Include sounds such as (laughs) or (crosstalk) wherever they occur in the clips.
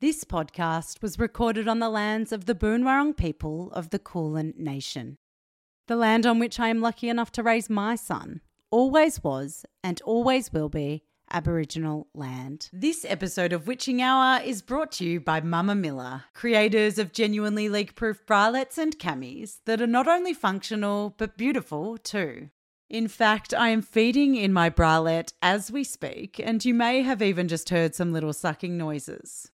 This podcast was recorded on the lands of the Boonwurrung people of the Kulin Nation. The land on which I am lucky enough to raise my son always was and always will be Aboriginal land. This episode of Witching Hour is brought to you by Mumma Milla, creators of genuinely leak proof bralettes and camis that are not only functional but beautiful too. In fact, I am feeding in my bralette as we speak, and you may have even just heard some little sucking noises.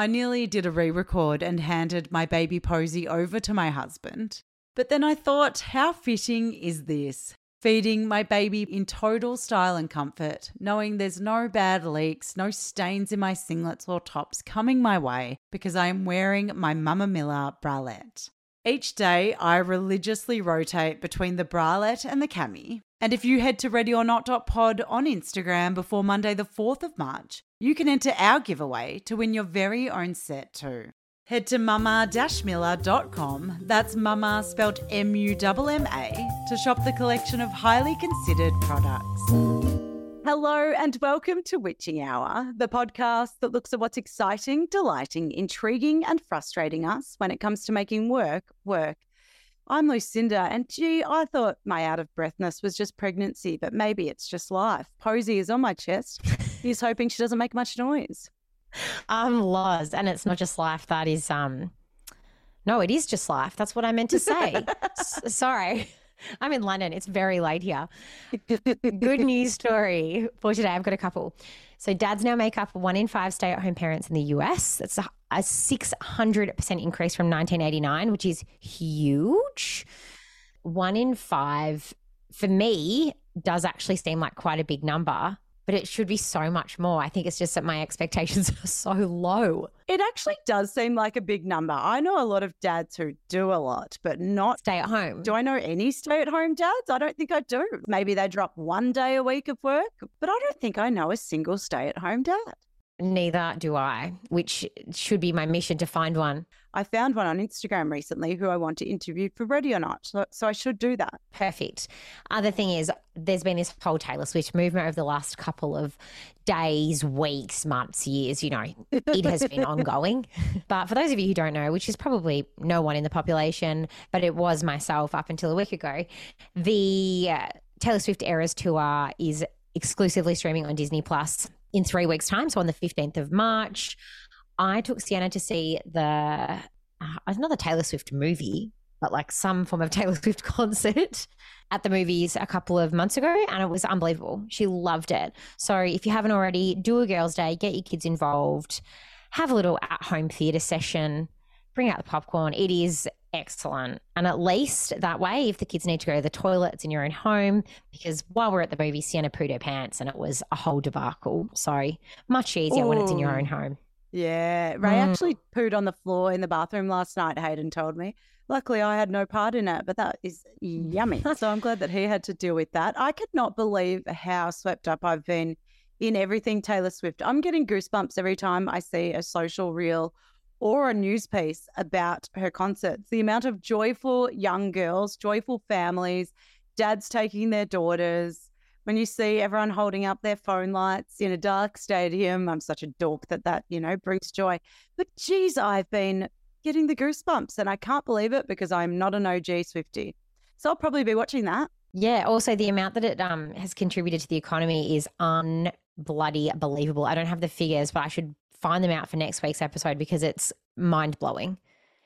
I nearly did a re record and handed my baby Posy over to my husband. But then I thought, how fitting is this? Feeding my baby in total style and comfort, knowing there's no bad leaks, no stains in my singlets or tops coming my way because I am wearing my Mumma Milla bralette. Each day, I religiously rotate between the bralette and the cami. And if you head to readyornot.pod on Instagram before Monday, the 4th of March, you can enter our giveaway to win your very own set too. Head to mumma-milla.com, that's mama spelled M-U-M-M-A, to shop the collection of highly considered products. Hello and welcome to Witching Hour, the podcast that looks at what's exciting, delighting, intriguing, and frustrating us when it comes to making work work. I'm Lucinda, and gee, I thought my out of breathness was just pregnancy, but maybe it's just life. Posy is on my chest. (laughs) He's hoping she doesn't make much noise. I'm Loz, and it's not just life. That is um, no, it is just life. That's what I meant to say. (laughs) S- sorry. (laughs) I'm in London. It's very late here. Good news story for today. I've got a couple. So, dads now make up one in five stay at home parents in the US. That's a, a 600% increase from 1989, which is huge. One in five, for me, does actually seem like quite a big number but it should be so much more. I think it's just that my expectations (laughs) are so low. It actually does seem like a big number. I know a lot of dads who do a lot, but not stay at home. Do I know any stay at home dads? I don't think I do. Maybe they drop one day a week of work, but I don't think I know a single stay at home dad. Neither do I, which should be my mission to find one. I found one on Instagram recently who I want to interview for Ready or Not. So, so I should do that. Perfect. Other thing is, there's been this whole Taylor Swift movement over the last couple of days, weeks, months, years. You know, it has been (laughs) ongoing. But for those of you who don't know, which is probably no one in the population, but it was myself up until a week ago, the uh, Taylor Swift Eras Tour is exclusively streaming on Disney Plus in three weeks' time. So on the 15th of March, I took Sienna to see the uh, another Taylor Swift movie, but like some form of (laughs) Taylor Swift concert at the movies a couple of months ago, and it was unbelievable. She loved it. So if you haven't already, do a girls' day, get your kids involved, have a little at-home theatre session, bring out the popcorn. It is excellent. And at least that way, if the kids need to go to the toilet, it's in your own home. Because while we're at the movie, Sienna pooed her pants and it was a whole debacle. So much easier Ooh. when it's in your own home. Yeah, Ray mm. actually pooed on the floor in the bathroom last night, Hayden told me. Luckily, I had no part in it, but that is yummy. (laughs) so I'm glad that he had to deal with that. I could not believe how swept up I've been in everything Taylor Swift. I'm getting goosebumps every time I see a social reel or a news piece about her concerts. The amount of joyful young girls, joyful families, dads taking their daughters, when you see everyone holding up their phone lights in a dark stadium, I'm such a dork that that, you know, brings joy. But geez, I've been getting the goosebumps and I can't believe it because I'm not an OG Swifty. So I'll probably be watching that. Yeah. Also, the amount that it um, has contributed to the economy is unbloody believable. I don't have the figures, but I should find them out for next week's episode because it's mind blowing.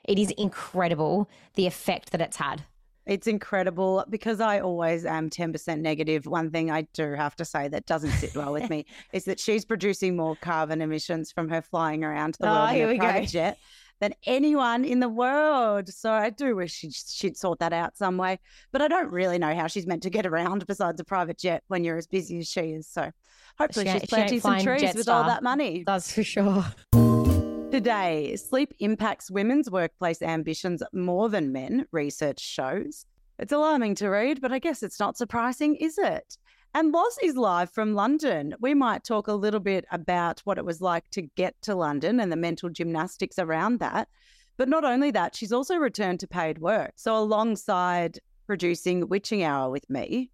It is incredible the effect that it's had. It's incredible because I always am 10% negative. One thing I do have to say that doesn't sit well with me (laughs) is that she's producing more carbon emissions from her flying around the oh, world oh, in a private go. jet than anyone in the world. So I do wish she'd, she'd, sort that out some way. But I don't really know how she's meant to get around (laughs) besides a private jet when you're as busy as she is. So hopefully she, she's planting some trees with all that money. That's for sure. Today, sleep impacts women's workplace ambitions more than men, research shows. It's alarming to read, but I guess it's not surprising, is it? And Loz live from London. We might talk a little bit about what it was like to get to London and the mental gymnastics around that. But not only that, she's also returned to paid work. So, alongside producing Witching Hour with me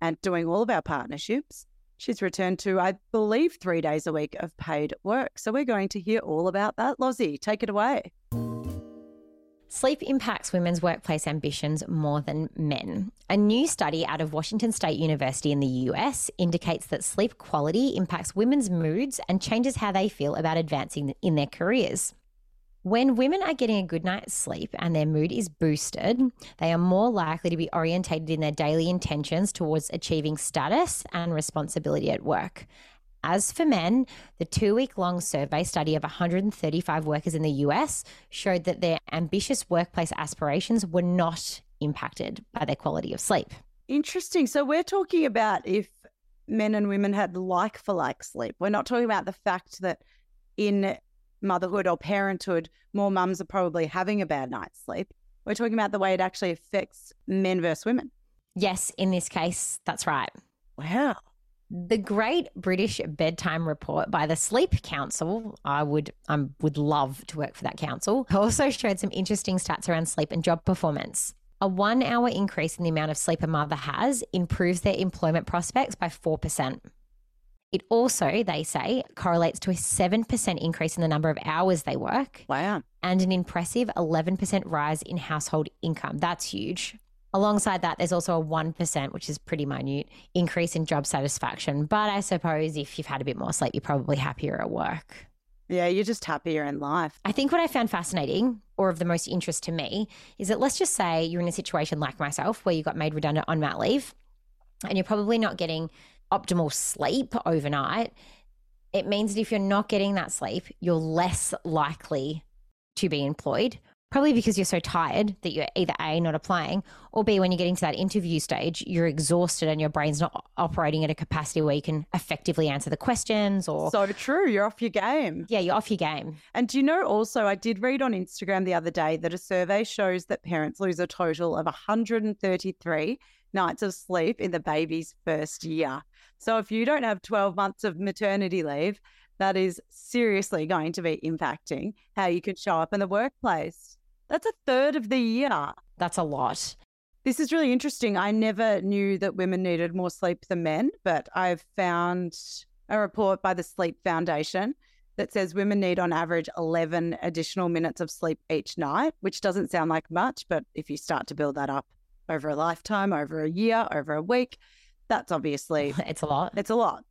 and doing all of our partnerships, She's returned to, I believe, three days a week of paid work. So we're going to hear all about that. Lozzie, take it away. Sleep impacts women's workplace ambitions more than men. A new study out of Washington State University in the US indicates that sleep quality impacts women's moods and changes how they feel about advancing in their careers. When women are getting a good night's sleep and their mood is boosted, they are more likely to be orientated in their daily intentions towards achieving status and responsibility at work. As for men, the two week long survey study of 135 workers in the US showed that their ambitious workplace aspirations were not impacted by their quality of sleep. Interesting. So we're talking about if men and women had like for like sleep. We're not talking about the fact that in motherhood or parenthood, more mums are probably having a bad night's sleep. We're talking about the way it actually affects men versus women. Yes, in this case, that's right. Wow. The Great British Bedtime Report by the Sleep Council, I would I would love to work for that council, also showed some interesting stats around sleep and job performance. A one hour increase in the amount of sleep a mother has improves their employment prospects by 4%. It also, they say, correlates to a 7% increase in the number of hours they work. Wow. And an impressive 11% rise in household income. That's huge. Alongside that, there's also a 1%, which is pretty minute, increase in job satisfaction. But I suppose if you've had a bit more sleep, you're probably happier at work. Yeah, you're just happier in life. I think what I found fascinating or of the most interest to me is that let's just say you're in a situation like myself where you got made redundant on mat leave and you're probably not getting optimal sleep overnight. It means that if you're not getting that sleep, you're less likely to be employed probably because you're so tired that you're either A, not applying, or B, when you're getting to that interview stage, you're exhausted and your brain's not operating at a capacity where you can effectively answer the questions or. So true. You're off your game. Yeah, you're off your game. And do you know also, I did read on Instagram the other day that a survey shows that parents lose a total of 133 nights of sleep in the baby's first year. So if you don't have 12 months of maternity leave, that is seriously going to be impacting how you can show up in the workplace. That's a third of the year. That's a lot. This is really interesting. I never knew that women needed more sleep than men, but I've found a report by the Sleep Foundation that says women need on average 11 additional minutes of sleep each night, which doesn't sound like much, but if you start to build that up over a lifetime, over a year, over a week, that's obviously (laughs) it's a lot. It's a lot.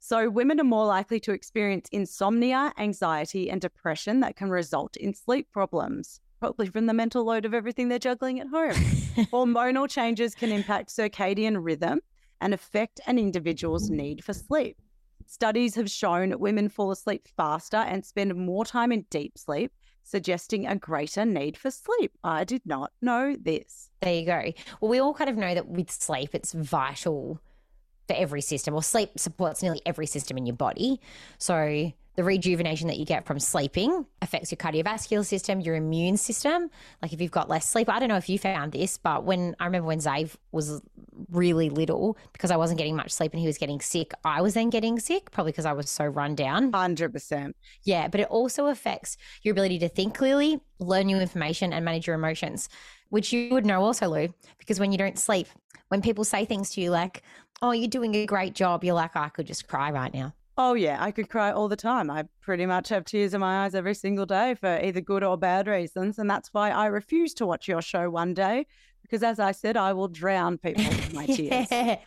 So, women are more likely to experience insomnia, anxiety, and depression that can result in sleep problems probably from the mental load of everything they're juggling at home. (laughs) Hormonal changes can impact circadian rhythm and affect an individual's need for sleep. Studies have shown women fall asleep faster and spend more time in deep sleep, suggesting a greater need for sleep. I did not know this. There you go. Well, we all kind of know that with sleep, it's vital for every system, or sleep supports nearly every system in your body. So, the rejuvenation that you get from sleeping affects your cardiovascular system, your immune system. Like if you've got less sleep, I don't know if you found this, but when I remember when Zave was really little, because I wasn't getting much sleep and he was getting sick, I was then getting sick, probably because I was so run down. 100%. Yeah, but it also affects your ability to think clearly, learn new information, and manage your emotions, which you would know also, Lou, because when you don't sleep, when people say things to you like, oh, you're doing a great job, you're like, oh, I could just cry right now. Oh, yeah, I could cry all the time. I pretty much have tears in my eyes every single day for either good or bad reasons. And that's why I refuse to watch your show one day, because as I said, I will drown people with my (laughs) tears. yeah.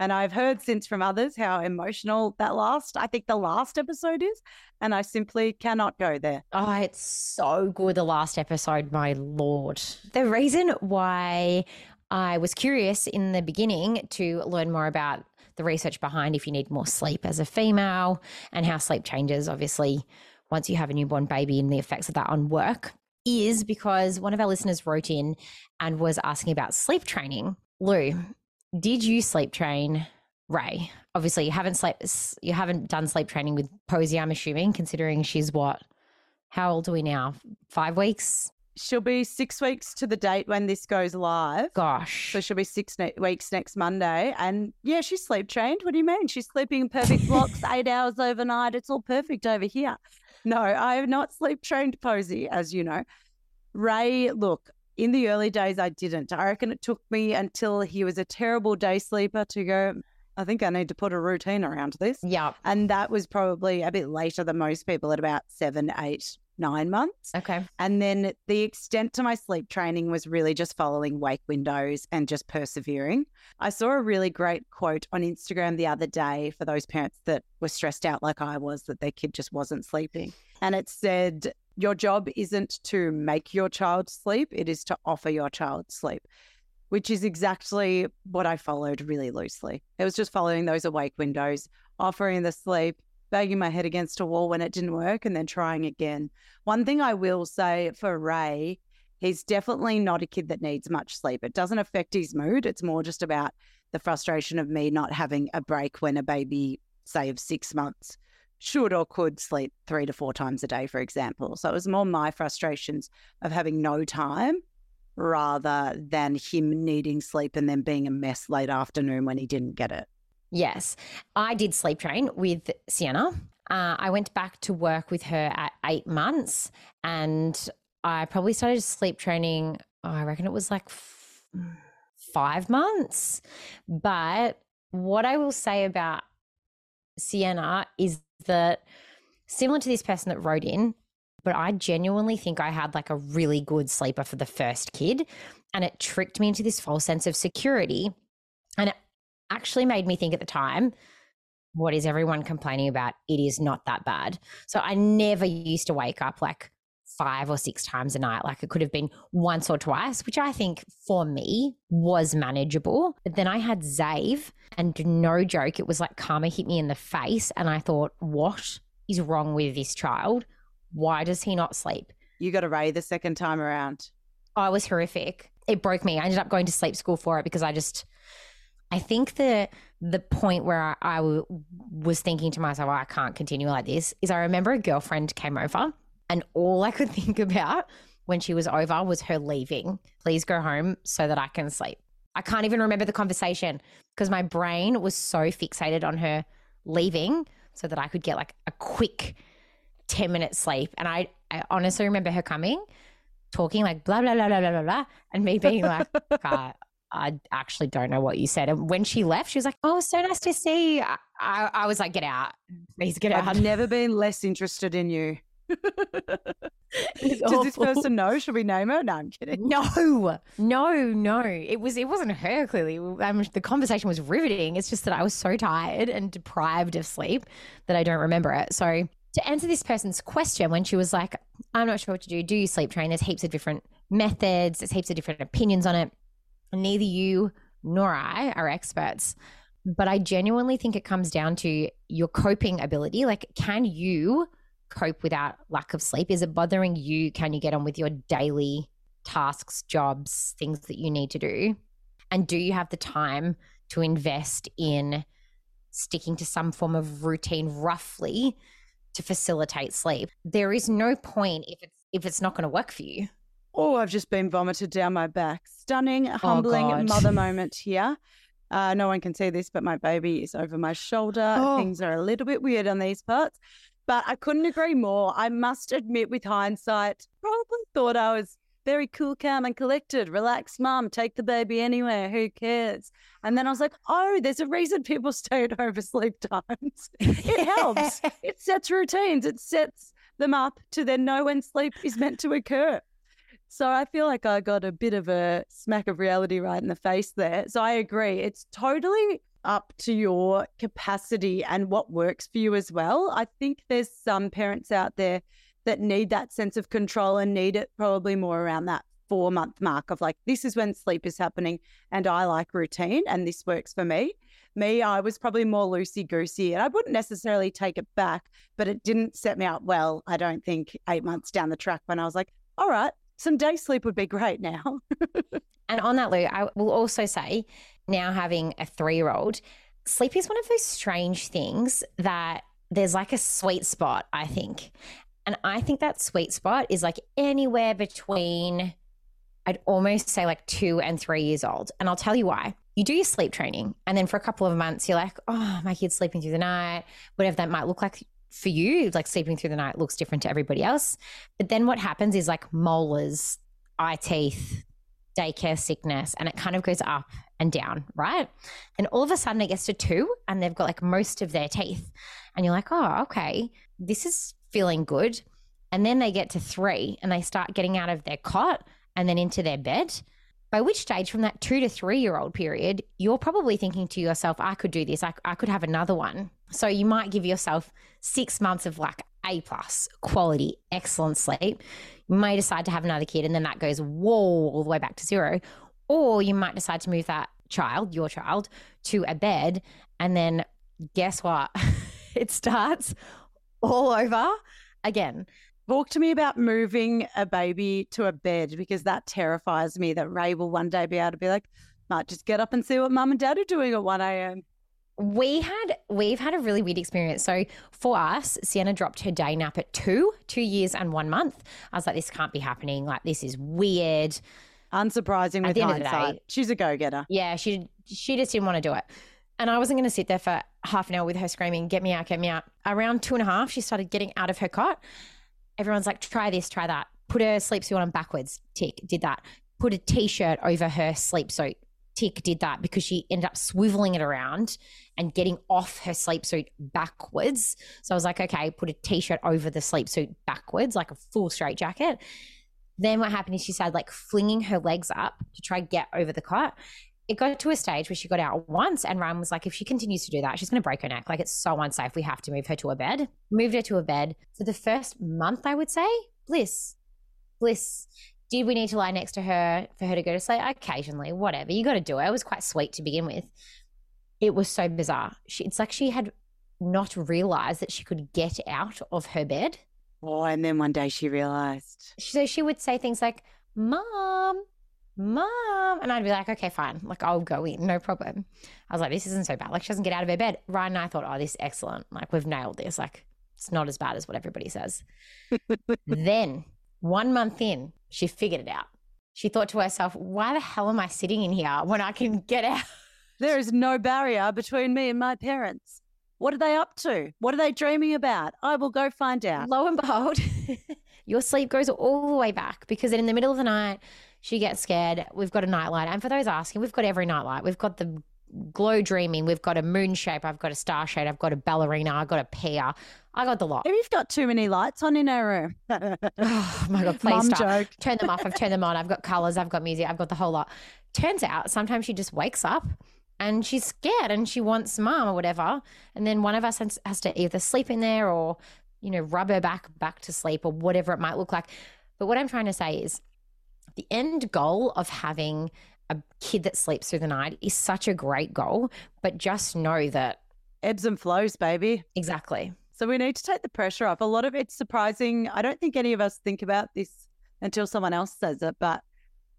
And I've heard since from others how emotional that last, I think the last episode is. And I simply cannot go there. Oh, it's so good, the last episode, my Lord. The reason why I was curious in the beginning to learn more about the research behind if you need more sleep as a female and how sleep changes, obviously, once you have a newborn baby and the effects of that on work is because one of our listeners wrote in and was asking about sleep training. Lou, did you sleep train Ray? Obviously, you haven't slept, you haven't done sleep training with Posy. I'm assuming, considering she's what? How old are we now? Five weeks? She'll be six weeks to the date when this goes live. Gosh. So she'll be six ne- weeks next Monday. And yeah, she's sleep trained. What do you mean? She's sleeping in perfect (laughs) blocks, eight hours overnight. It's all perfect over here. No, I have not sleep trained Posy, as you know. Ray, look, in the early days, I didn't. I reckon it took me until he was a terrible day sleeper to go, I think I need to put a routine around this. Yeah. And that was probably a bit later than most people at about seven, eight, nine months. Okay. And then the extent to my sleep training was really just following wake windows and just persevering. I saw a really great quote on Instagram the other day for those parents that were stressed out like I was that their kid just wasn't sleeping. And it said, Your job isn't to make your child sleep, it is to offer your child sleep. Which is exactly what I followed really loosely. It was just following those awake windows, offering the sleep, banging my head against a wall when it didn't work and then trying again. One thing I will say for Ray, he's definitely not a kid that needs much sleep. It doesn't affect his mood. It's more just about the frustration of me not having a break when a baby, say, of six months, should or could sleep three to four times a day, for example. So it was more my frustrations of having no time rather than him needing sleep and then being a mess late afternoon when he didn't get it. Yes. I did sleep train with Sienna. Uh, I went back to work with her at eight months and I probably started sleep training, oh, I reckon it was like f- five months. But what I will say about Sienna is that similar to this person that wrote in, but I genuinely think I had like a really good sleeper for the first kid. And it tricked me into this false sense of security. And it actually made me think at the time, what is everyone complaining about? It is not that bad. So I never used to wake up like five or six times a night. Like it could have been once or twice, which I think for me was manageable. But then I had Zave, and no joke, it was like karma hit me in the face. And I thought, what is wrong with this child? Why does he not sleep? You got a Ray the second time around. I was horrific. It broke me. I ended up going to sleep school for it because I just I think the the point where I, I w- was thinking to myself, oh, I can't continue like this, is I remember a girlfriend came over, and all I could (laughs) think about when she was over was her leaving. Please go home so that I can sleep. I can't even remember the conversation because my brain was so fixated on her leaving so that I could get like a quick 10 minute sleep. And I, I honestly remember her coming, talking like blah, blah, blah, blah, blah, blah, blah, and me being like, (laughs) God, I actually don't know what you said. And when she left, she was like, "Oh, so nice to see." I, I, I was like, "Get out, please get out." I've (laughs) never been less interested in you. Does awful. this person know? Should we name her? No, I'm kidding. No, no, no. It was. It wasn't her. Clearly, um, the conversation was riveting. It's just that I was so tired and deprived of sleep that I don't remember it. So to answer this person's question, when she was like, "I'm not sure what to do. Do you sleep train?" There's heaps of different methods. There's heaps of different opinions on it neither you nor I are experts. But I genuinely think it comes down to your coping ability. Like, can you cope without lack of sleep? Is it bothering you? Can you get on with your daily tasks, jobs, things that you need to do? And do you have the time to invest in sticking to some form of routine roughly to facilitate sleep? There is no point if it's if it's not going to work for you. Oh, I've just been vomited down my back. Stunning, oh, humbling oh mother (laughs) moment here. Uh, no one can see this, but my baby is over my shoulder. Oh. Things are a little bit weird on these parts, but I couldn't agree more. I must admit, with hindsight, probably thought I was very cool, calm, and collected. Relax, mom, take the baby anywhere. Who cares? And then I was like, oh, there's a reason people (laughs) stay at home for sleep times. it helps. (laughs) it sets routines. It sets them up to then know when sleep is meant to occur. So I feel like I got a bit of a smack of reality right in the face there. So I agree. It's totally up to your capacity and what works for you as well. I think there's some parents out there that need that sense of control and need it probably more around that four month mark of like, this is when sleep is happening and I like routine and this works for me. Me, I was probably more loosey goosey and I wouldn't necessarily take it back, but it didn't set me up well, I don't think, eight months down the track when I was like, all right, some day sleep would be great now. (laughs) and on that, Lou, I will also say now having a three year old, sleep is one of those strange things that there's like a sweet spot, I think. And I think that sweet spot is like anywhere between, I'd almost say like two and three years old. And I'll tell you why. You do your sleep training, and then for a couple of months, you're like, oh, my kid's sleeping through the night, whatever that might look like for you, like sleeping through the night looks different to everybody else. But then what happens is like molars, eye teeth, daycare sickness, and it kind of goes up and down, right? And all of a sudden it gets to two, and they've got like most of their teeth. And you're like, oh, okay, this is feeling good. And then they get to three and they start getting out of their cot and then into their bed. By which stage, from that two to three year old period, you're probably thinking to yourself, I could do this, I, I could have another one. So you might give yourself six months of like A plus quality, excellent sleep. You may decide to have another kid and then that goes whoa all the way back to zero. Or you might decide to move that child, your child, to a bed and then guess what? (laughs) it starts all over again. Talk to me about moving a baby to a bed because that terrifies me that Ray will one day be able to be like, might just get up and see what mum and dad are doing at 1 a.m. We had we've had a really weird experience. So for us, Sienna dropped her day nap at two, two years and one month. I was like, this can't be happening. Like this is weird. Unsurprising with hindsight. She's a go-getter. Yeah, she she just didn't want to do it. And I wasn't going to sit there for half an hour with her screaming, get me out, get me out. Around two and a half, she started getting out of her cot. Everyone's like, try this, try that. Put her sleep suit on backwards. Tick, did that. Put a t shirt over her sleep suit. Tick, did that because she ended up swiveling it around and getting off her sleep suit backwards. So I was like, okay, put a t shirt over the sleep suit backwards, like a full straight jacket. Then what happened is she started like flinging her legs up to try get over the cot it got to a stage where she got out once and Ryan was like, if she continues to do that, she's going to break her neck. Like it's so unsafe. We have to move her to a bed. Moved her to a bed. For the first month, I would say, bliss. Bliss. Did we need to lie next to her for her to go to sleep? Occasionally, whatever. You got to do it. It was quite sweet to begin with. It was so bizarre. She, it's like she had not realized that she could get out of her bed. Oh, and then one day she realized. So she would say things like, Mom, Mom. And I'd be like, okay, fine. Like, I'll go in, no problem. I was like, this isn't so bad. Like, she doesn't get out of her bed. Ryan and I thought, oh, this is excellent. Like, we've nailed this. Like, it's not as bad as what everybody says. (laughs) then, one month in, she figured it out. She thought to herself, why the hell am I sitting in here when I can get out? There is no barrier between me and my parents. What are they up to? What are they dreaming about? I will go find out. Lo and behold, (laughs) your sleep goes all the way back because in the middle of the night, she gets scared. We've got a nightlight. And for those asking, we've got every nightlight. We've got the glow dreaming. We've got a moon shape. I've got a star shade. I've got a ballerina. I've got a pear. I got the lot. Maybe you've got too many lights on in our room. (laughs) oh my God, please Mom stop. Joke. Turn them off. I've turned them on. I've got colors. I've got music. I've got the whole lot. Turns out sometimes she just wakes up and she's scared and she wants mom or whatever. And then one of us has, has to either sleep in there or, you know, rub her back back to sleep or whatever it might look like. But what I'm trying to say is the end goal of having a kid that sleeps through the night is such a great goal, but just know that ebbs and flows, baby. Exactly. So we need to take the pressure off. A lot of it's surprising. I don't think any of us think about this until someone else says it, but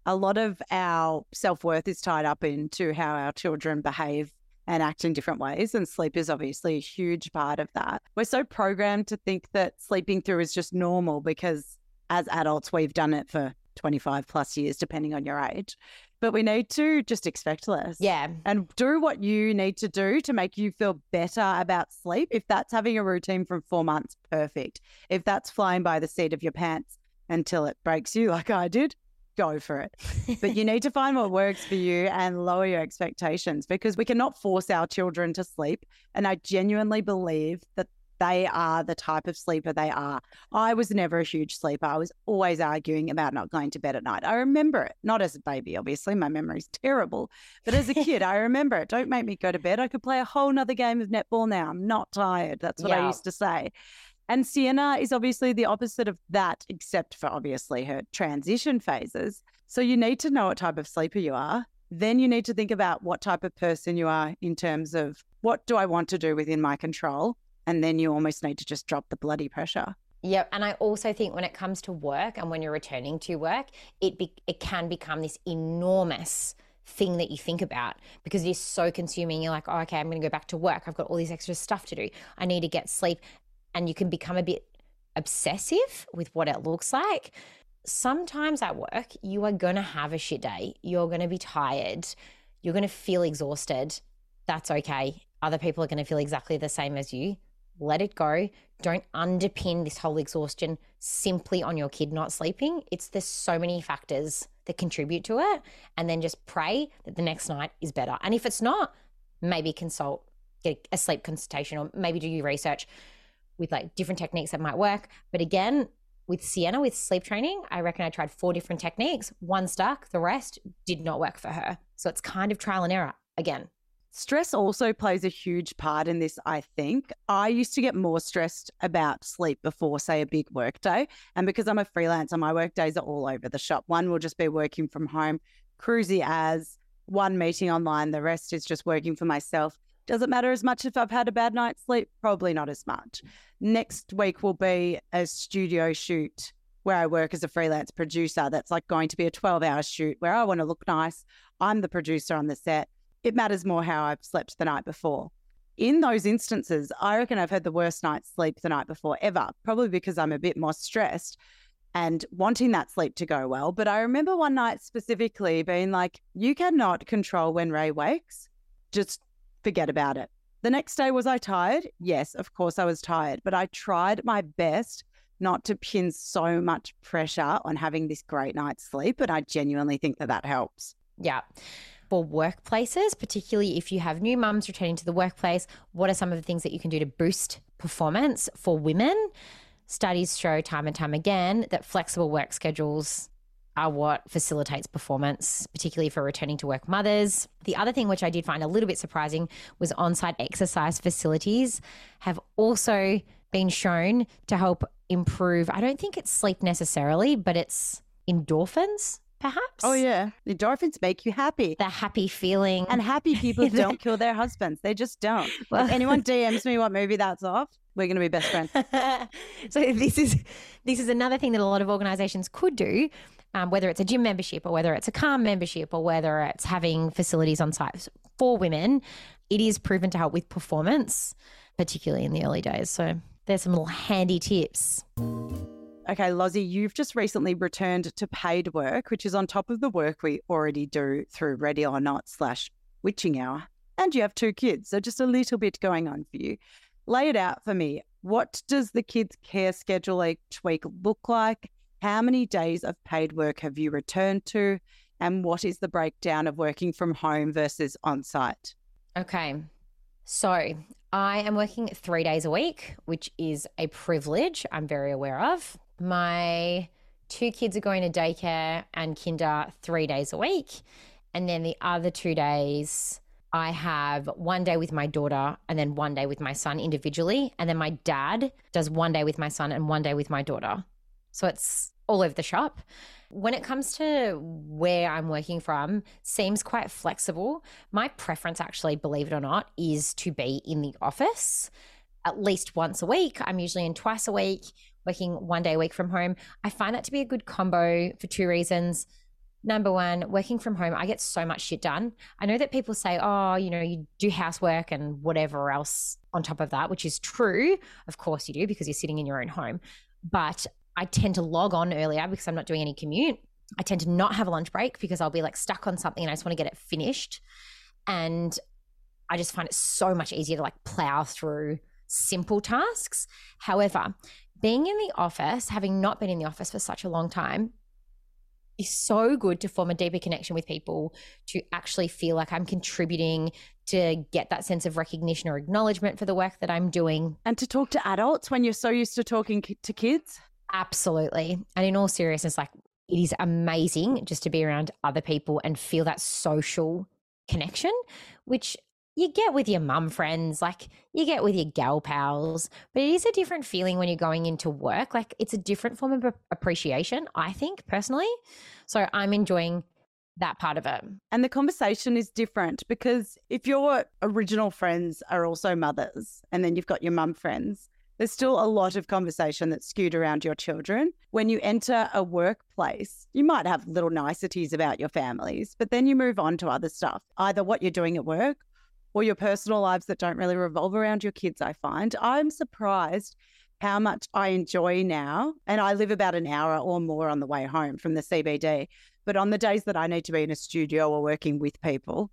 a lot of our self worth is tied up into how our children behave and act in different ways. And sleep is obviously a huge part of that. We're so programmed to think that sleeping through is just normal because as adults, we've done it for 25 plus years, depending on your age. But we need to just expect less. Yeah. And do what you need to do to make you feel better about sleep. If that's having a routine from four months, perfect. If that's flying by the seat of your pants until it breaks you, like I did, go for it. (laughs) but you need to find what works for you and lower your expectations because we cannot force our children to sleep. And I genuinely believe that they are the type of sleeper they are. I was never a huge sleeper. I was always arguing about not going to bed at night. I remember it, not as a baby, obviously. My memory's terrible. But as a kid, I (laughs) remember it. Don't make me go to bed. I could play a whole nother game of netball now. I'm not tired. That's what yeah. I used to say. And Sienna is obviously the opposite of that, except for obviously her transition phases. So you need to know what type of sleeper you are. Then you need to think about what type of person you are in terms of what do I want to do within my control and then you almost need to just drop the bloody pressure. Yeah, and I also think when it comes to work and when you're returning to work, it be, it can become this enormous thing that you think about because it is so consuming. You're like, oh, okay, I'm going to go back to work. I've got all this extra stuff to do. I need to get sleep, and you can become a bit obsessive with what it looks like. Sometimes at work, you are going to have a shit day. You're going to be tired. You're going to feel exhausted. That's okay. Other people are going to feel exactly the same as you let it go. Don't underpin this whole exhaustion simply on your kid not sleeping. It's there's so many factors that contribute to it, and then just pray that the next night is better. And if it's not, maybe consult, get a sleep consultation, or maybe do your research with like different techniques that might work. But again, with Sienna, with sleep training, I reckon I tried four different techniques. One stuck, the rest did not work for her. So it's kind of trial and error again. Stress also plays a huge part in this, I think. I used to get more stressed about sleep before, say, a big work day. And because I'm a freelancer, my work days are all over the shop. One will just be working from home, cruisy as one meeting online, the rest is just working for myself. Does it matter as much if I've had a bad night's sleep? Probably not as much. Next week will be a studio shoot where I work as a freelance producer. That's like going to be a 12 hour shoot where I want to look nice. I'm the producer on the set it matters more how I've slept the night before. In those instances, I reckon I've had the worst night's sleep the night before ever, probably because I'm a bit more stressed and wanting that sleep to go well. But I remember one night specifically being like, you cannot control when Ray wakes. Just forget about it. The next day, was I tired? Yes, of course I was tired, but I tried my best not to pin so much pressure on having this great night's sleep. And I genuinely think that that helps. Yeah for workplaces, particularly if you have new mums returning to the workplace? What are some of the things that you can do to boost performance for women? Studies show time and time again that flexible work schedules are what facilitates performance, particularly for returning to work mothers. The other thing, which I did find a little bit surprising, was on site exercise facilities have also been shown to help improve. I don't think it's sleep necessarily, but it's endorphins perhaps. Oh, yeah. The endorphins make you happy. The happy feeling. And happy people (laughs) don't kill their husbands. They just don't. (laughs) Well, if anyone (laughs) DMs me what movie that's off, we're going to be best friends. so this is this is another thing that a lot of organizations could do, um, whether it's a gym membership or whether it's a Calm membership or whether it's having facilities on site for women. It is proven to help with performance, particularly in the early days. So there's some little handy tips. Okay, Lozzie, you've just recently returned to paid work, which is on top of the work we already do through Ready or Not slash Witching Hour. And you have two kids, so just a little bit going on for you. Lay it out for me. What does the kids' care schedule each week look like? How many days of paid work have you returned to? And what is the breakdown of working from home versus on site? Okay. So I am working three days a week, which is a privilege I'm very aware of. My two kids are going to daycare and kinder three days a week. And then the other two days, I have one day with my daughter and then one day with my son individually. And then my dad does one day with my son and one day with my daughter. So it's all over the shop. When it comes to where I'm working from, seems quite flexible. My preference, actually, believe it or not, is to be in the office at least once a week. I'm usually in twice a week working one day a week from home. I find that to be a good combo for two reasons. Number one, working from home, I get so much shit done. I know that people say, oh, you know, you do housework and whatever else on top of that, which is true. Of course you do because you're sitting in your own home. But I tend to log on earlier because I'm not doing any commute. I tend to not have a lunch break because I'll be like stuck on something and I just want to get it finished. And I just find it so much easier to like plow through simple tasks. However, being in the office, having not been in the office for such a long time, is so good to form a deeper connection with people, to actually feel like I'm contributing, to get that sense of recognition or acknowledgement for the work that I'm doing. And to talk to adults when you're so used to talking to kids. Absolutely. And in all seriousness, like it is amazing just to be around other people and feel that social connection, which you get with your mum friends, like you get with your gal pals, but it is a different feeling when you're going into work. Like it's a different form of appreciation, I think personally. So I'm enjoying that part of it. And the conversation is different because if your original friends are also mothers and then you've got your mum friends, there's still a lot of conversation that's skewed around your children. When you enter a workplace, you might have little niceties about your families, but then you move on to other stuff, either what you're doing at work or your personal lives that don't really revolve around your kids, I find. I'm surprised how much I enjoy now. And I live about an hour or more on the way home from the CBD. But on the days that I need to be in a studio or working with people,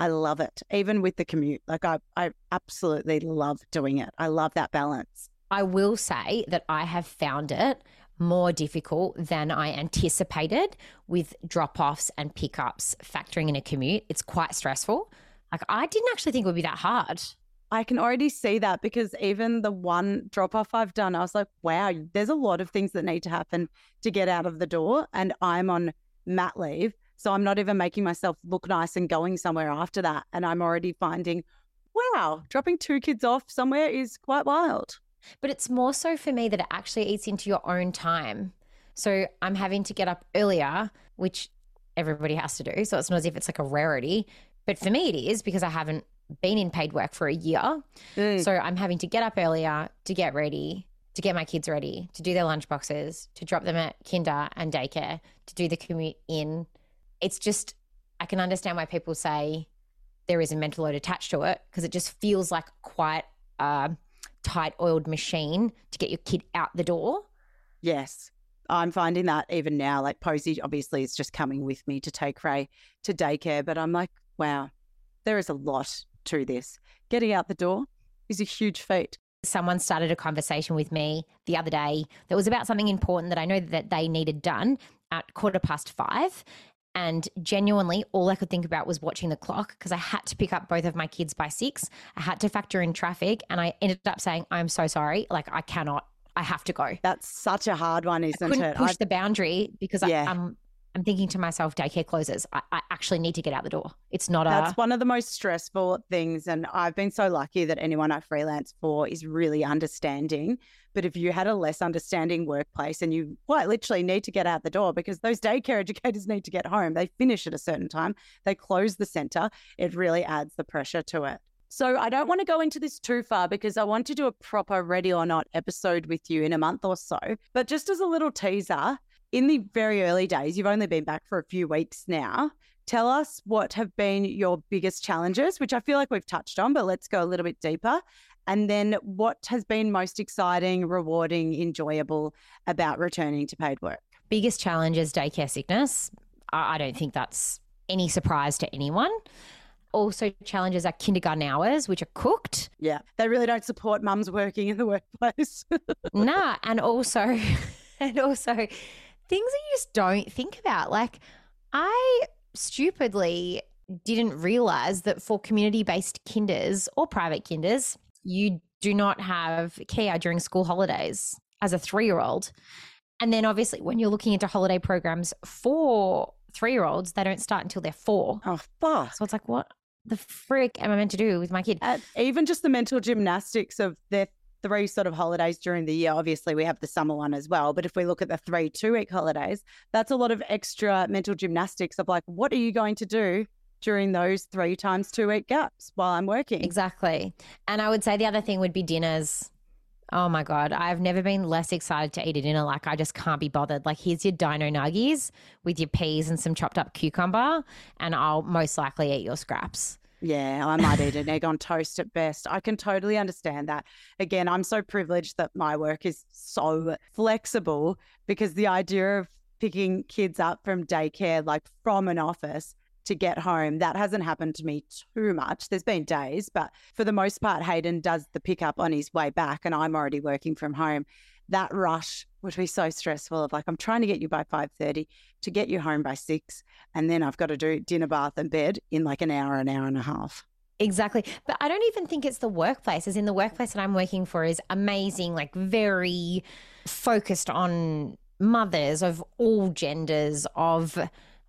I love it, even with the commute. Like I, I absolutely love doing it. I love that balance. I will say that I have found it more difficult than I anticipated with drop offs and pickups factoring in a commute. It's quite stressful. Like, I didn't actually think it would be that hard. I can already see that because even the one drop off I've done, I was like, wow, there's a lot of things that need to happen to get out of the door. And I'm on mat leave. So I'm not even making myself look nice and going somewhere after that. And I'm already finding, wow, dropping two kids off somewhere is quite wild. But it's more so for me that it actually eats into your own time. So I'm having to get up earlier, which everybody has to do. So it's not as if it's like a rarity. But for me, it is because I haven't been in paid work for a year. Mm. So I'm having to get up earlier to get ready, to get my kids ready, to do their lunchboxes, to drop them at kinder and daycare, to do the commute in. It's just, I can understand why people say there is a mental load attached to it because it just feels like quite a tight oiled machine to get your kid out the door. Yes. I'm finding that even now, like Posy obviously is just coming with me to take Ray to daycare, but I'm like, wow, there is a lot to this. Getting out the door is a huge feat. Someone started a conversation with me the other day that was about something important that I know that they needed done at quarter past five. And genuinely, all I could think about was watching the clock because I had to pick up both of my kids by six. I had to factor in traffic. And I ended up saying, I'm so sorry. Like, I cannot, I have to go. That's such a hard one, isn't I couldn't it? push I- the boundary because Yeah. I, I'm I'm thinking to myself, daycare closes. I, I actually need to get out the door. It's not a That's one of the most stressful things. And I've been so lucky that anyone I freelance for is really understanding. But if you had a less understanding workplace and you quite literally need to get out the door because those daycare (laughs) educators need to get home, they finish at a certain time, they close the center, it really adds the pressure to it. So I don't want to go into this too far because I want to do a proper ready or not episode with you in a month or so. But just as a little teaser, in the very early days, you've only been back for a few weeks now. Tell us what have been your biggest challenges, which I feel like we've touched on, but let's go a little bit deeper. And then what has been most exciting, rewarding, enjoyable about returning to paid work? biggest challenge is daycare sickness. I, don't think that's any surprise to anyone. Also, challenges are kindergarten hours, which are cooked. Yeah, they really don't support mums working in the workplace. (laughs) nah, and also, (laughs) and also, things that you just don't think about. Like, I stupidly didn't realize that for community based kinders or private kinders, you do not have care during school holidays as a three year old. And then obviously, when you're looking into holiday programs for three year olds, they don't start until they're four. oh, fuck. So it's like, what the frick am I meant to do with my kid? And even just the mental gymnastics of their three sort of holidays during the year. Obviously, we have the summer one as well. But if we look at the three two week holidays, that's a lot of extra mental gymnastics of like, what are you going to do during those three times two week gaps while I'm working? Exactly. And I would say the other thing would be dinners. Oh my God. I've never been less excited to eat a dinner. Like, I just can't be bothered. Like, here's your dino nuggies with your peas and some chopped up cucumber, and I'll most likely eat your scraps. Yeah, I might eat an egg on toast at best. I can totally understand that. Again, I'm so privileged that my work is so flexible because the idea of picking kids up from daycare, like from an office to get home, that hasn't happened to me too much. There's been days, but for the most part, Hayden does the pickup on his way back and I'm already working from home. That rush would be so stressful of like, I'm trying to get you by 5.30 to get you home by six. And then I've got to do dinner, bath and bed in like an hour, an hour and a half. Exactly. But I don't even think it's the workplace, as in the workplace that I'm working for is amazing, like very focused on mothers of all genders, of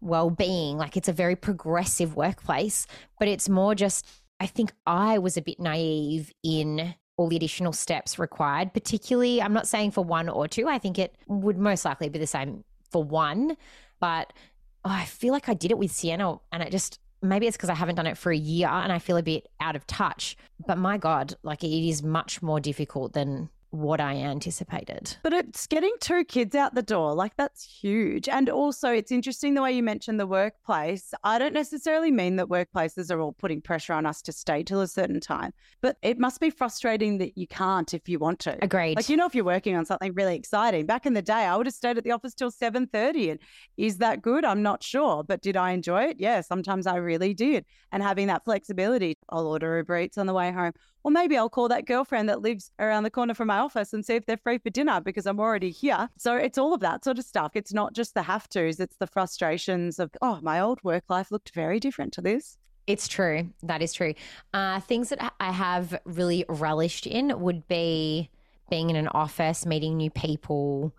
well being. Like it's a very progressive workplace, but it's more just, I think I was a bit naive in all the additional steps required, particularly, I'm not saying for one or two, I think it would most likely be the same for one, but oh, I feel like I did it with Sienna and it just, maybe it's because I haven't done it for a year and I feel a bit out of touch. But my God, like it is much more difficult than what I anticipated. But it's getting two kids out the door. Like, that's huge. And also, it's interesting the way you mentioned the workplace. I don't necessarily mean that workplaces are all putting pressure on us to stay till a certain time, but it must be frustrating that you can't if you want to. Agreed. Like, you know, if you're working on something really exciting, back in the day, I would have stayed at the office till 7.30. And is that good? I'm not sure. But did I enjoy it? Yeah, sometimes I really did. And having that flexibility, I'll order Uber Eats on the way home Or maybe I'll call that girlfriend that lives around the corner from my office and see if they're free for dinner because I'm already here. So it's all of that sort of stuff. It's not just the have tos, it's the frustrations of, oh, my old work life looked very different to this. It's true. That is true. Uh, things that I have really relished in would be being in an office, meeting new people,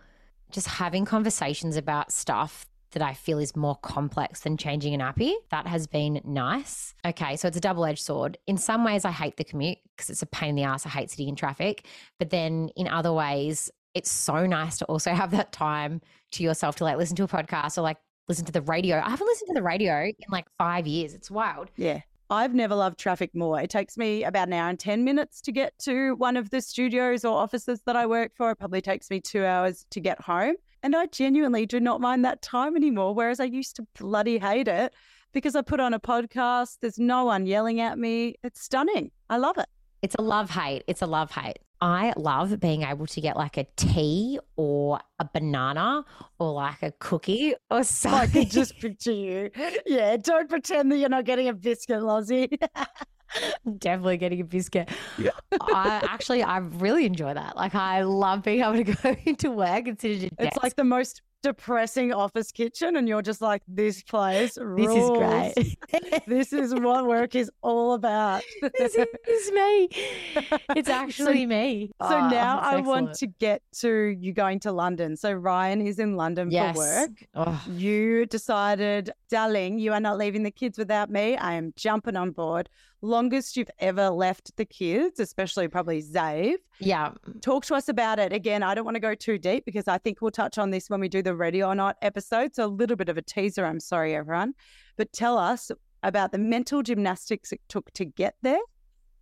just having conversations about stuff that I feel is more complex than changing an nappy. That has been nice. Okay, so it's a double edged sword. In some ways, I hate the commute because it's a pain in the ass. I hate sitting in traffic. But then in other ways, it's so nice to also (laughs) have that time to yourself to like listen to a podcast or like listen to the radio. I haven't listened to the radio in like five years. It's wild. Yeah. I've never loved traffic more. It takes me about an hour and 10 minutes to get to one of the studios or offices that I work for. It probably takes me two hours to get home. And I genuinely do not mind that time anymore, whereas I used to bloody hate it because I put on a podcast. There's no one yelling at me. It's stunning. I love it. It's a love hate. It's a love hate. I love being able to get like a tea or a banana or like a cookie or (laughs) something. I can just picture you. Yeah, don't pretend that you're not getting a biscuit, Lozzie. (laughs) (laughs) Definitely getting a biscuit. Yeah. I actually, I really enjoy that. Like, I love being able to go (laughs) into work and sit at a desk. It's like the most depressing office kitchen and you're just like this place rules. this is great (laughs) this is what work is all about this is me it's actually so, me so oh, now i excellent. want to get to you going to london so ryan is in london yes. for work oh. you decided darling you are not leaving the kids without me i am jumping on board longest you've ever left the kids, especially probably Zave. Yeah. Talk to us about it. Again, I don't want to go too deep because I think we'll touch on this when we do the Ready or Not episode. So a little bit of a teaser. I'm sorry, everyone. But tell us about the mental gymnastics it took to get there,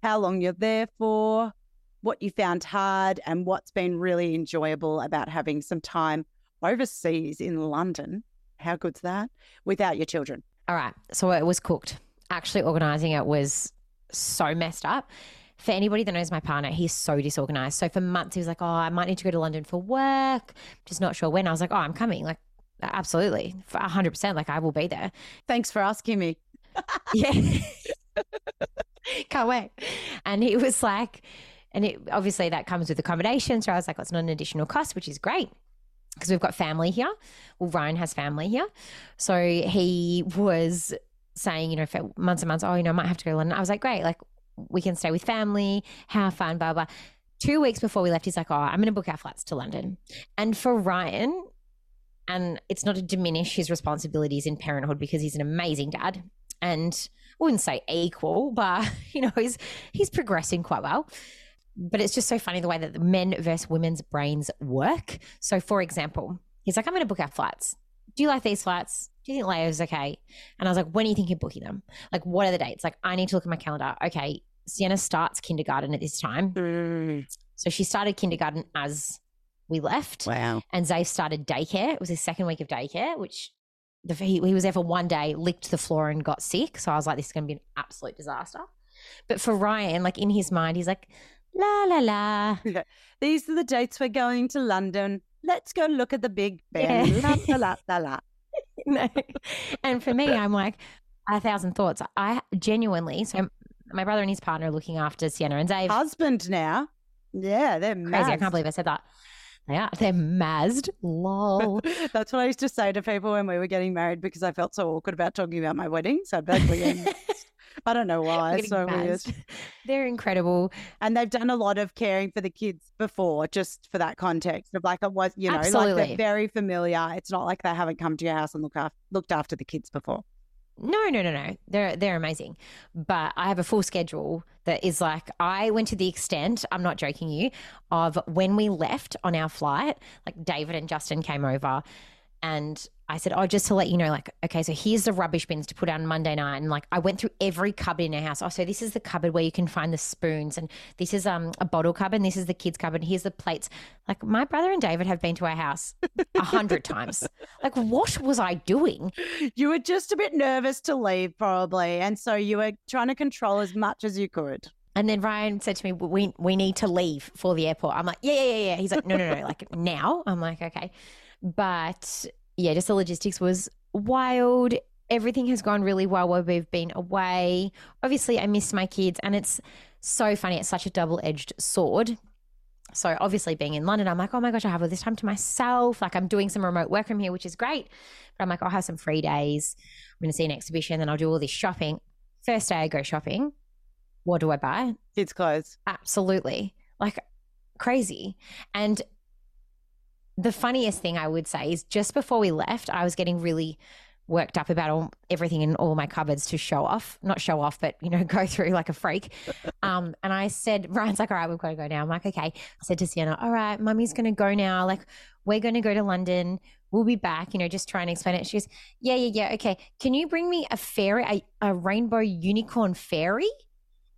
how long you're there for, what you found hard, and what's been really enjoyable about having some time overseas in London. How good's that? Without your children. All right. So it was cooked actually organizing it was so messed up. For anybody that knows my partner, he's so disorganized. So for months, he was like, Oh, I might need to go to London for work. Just not sure when. I was like, Oh, I'm coming. Like, absolutely. For 100%. Like, I will be there. Thanks for asking me. (laughs) yeah. Can't wait. And he was like, and it, obviously that comes with accommodation. So I was like, well, it's not an additional cost, which is great because we've got family here. Well, Ryan has family here. So he was saying, you know, for months and months, oh, you know, I might have to go to London. I was like, great, like we can stay with family, have fun, blah, blah. Two weeks before we left, he's like, oh, I'm going to book our flights to London. And for Ryan, and it's not to diminish his responsibilities in parenthood because he's an amazing dad and I wouldn't say equal, but (laughs) you know, he's he's progressing quite well. But it's just so funny the way that the men versus women's brains work. So for example, he's like, I'm gonna book our flights. Do you like these flights? Do you think Leo's okay? And I was like, when are you thinking of booking them? Like, what are the dates? Like, I need to look at my calendar. Okay, Sienna starts kindergarten at this time. Mm. So she started kindergarten as we left. Wow. And Zay started daycare. It was his second week of daycare, which the, he, he was there for one day, licked the floor and got sick. So I was like, this is going to be an absolute disaster. But for Ryan, like in his mind, he's like, la, la, la. Yeah. (laughs) These are the dates we're going to London. Let's go look at the Big Ben. Yeah. La, la, la, la. (laughs) (laughs) no. And for me, I'm like a thousand thoughts. I genuinely, so my brother and his partner are looking after Sienna and Dave. Husband now. Yeah, they're crazy. Mazzed. I can't believe I said that. They are. They're mazzed. Lol. (laughs) That's what I used to say to people when we were getting married because I felt so awkward about talking about my wedding. So I'd be (laughs) I don't know why. It's so weird. (laughs) They're incredible. And they've done a lot of caring for the kids before, just for that context of like it was, you know, Absolutely. like they're very familiar. It's not like they haven't come to your house and look after, looked after the kids before. No, no, no, no. They're they're amazing. But I have a full schedule that is like I went to the extent, I'm not joking you, of when we left on our flight, like David and Justin came over and I said, Oh, just to let you know, like, okay, so here's the rubbish bins to put on Monday night. And like I went through every cupboard in our house. Oh, so this is the cupboard where you can find the spoons and this is um a bottle cupboard and this is the kids' cupboard. And here's the plates. Like my brother and David have been to our house a hundred times. Like, what was I doing? You were just a bit nervous to leave, probably. And so you were trying to control as much as you could. And then Ryan said to me, "We we need to leave for the airport." I'm like, "Yeah, yeah, yeah." He's like, "No, no, no, like now." I'm like, "Okay," but yeah, just the logistics was wild. Everything has gone really well while we've been away. Obviously, I missed my kids, and it's So funny. It's such a double edged sword. So obviously being in London, I'm like, oh my gosh, I have all this time to myself. Like I'm doing some remote work from here, which is great. But I'm like, I'll have some free days. I'm going to see an exhibition, then I'll do all this shopping. First day I go shopping, what do I buy? Kids' clothes. Absolutely. Like crazy. And the funniest thing I would say is just before we left, I was getting really worked up about all, everything in all my cupboards to show off, not show off, but you know, (laughs) go through like a freak. Um, and I said, (laughs) Ryan's like, all right, we've got to go now. I'm like, okay. I said to Sienna, all right, mummy's going to go now. Like, we're going to go to London. We'll be back, you know, just trying to explain it. She goes, yeah, yeah, yeah. Okay. Can you bring me a fairy, a, a rainbow unicorn fairy?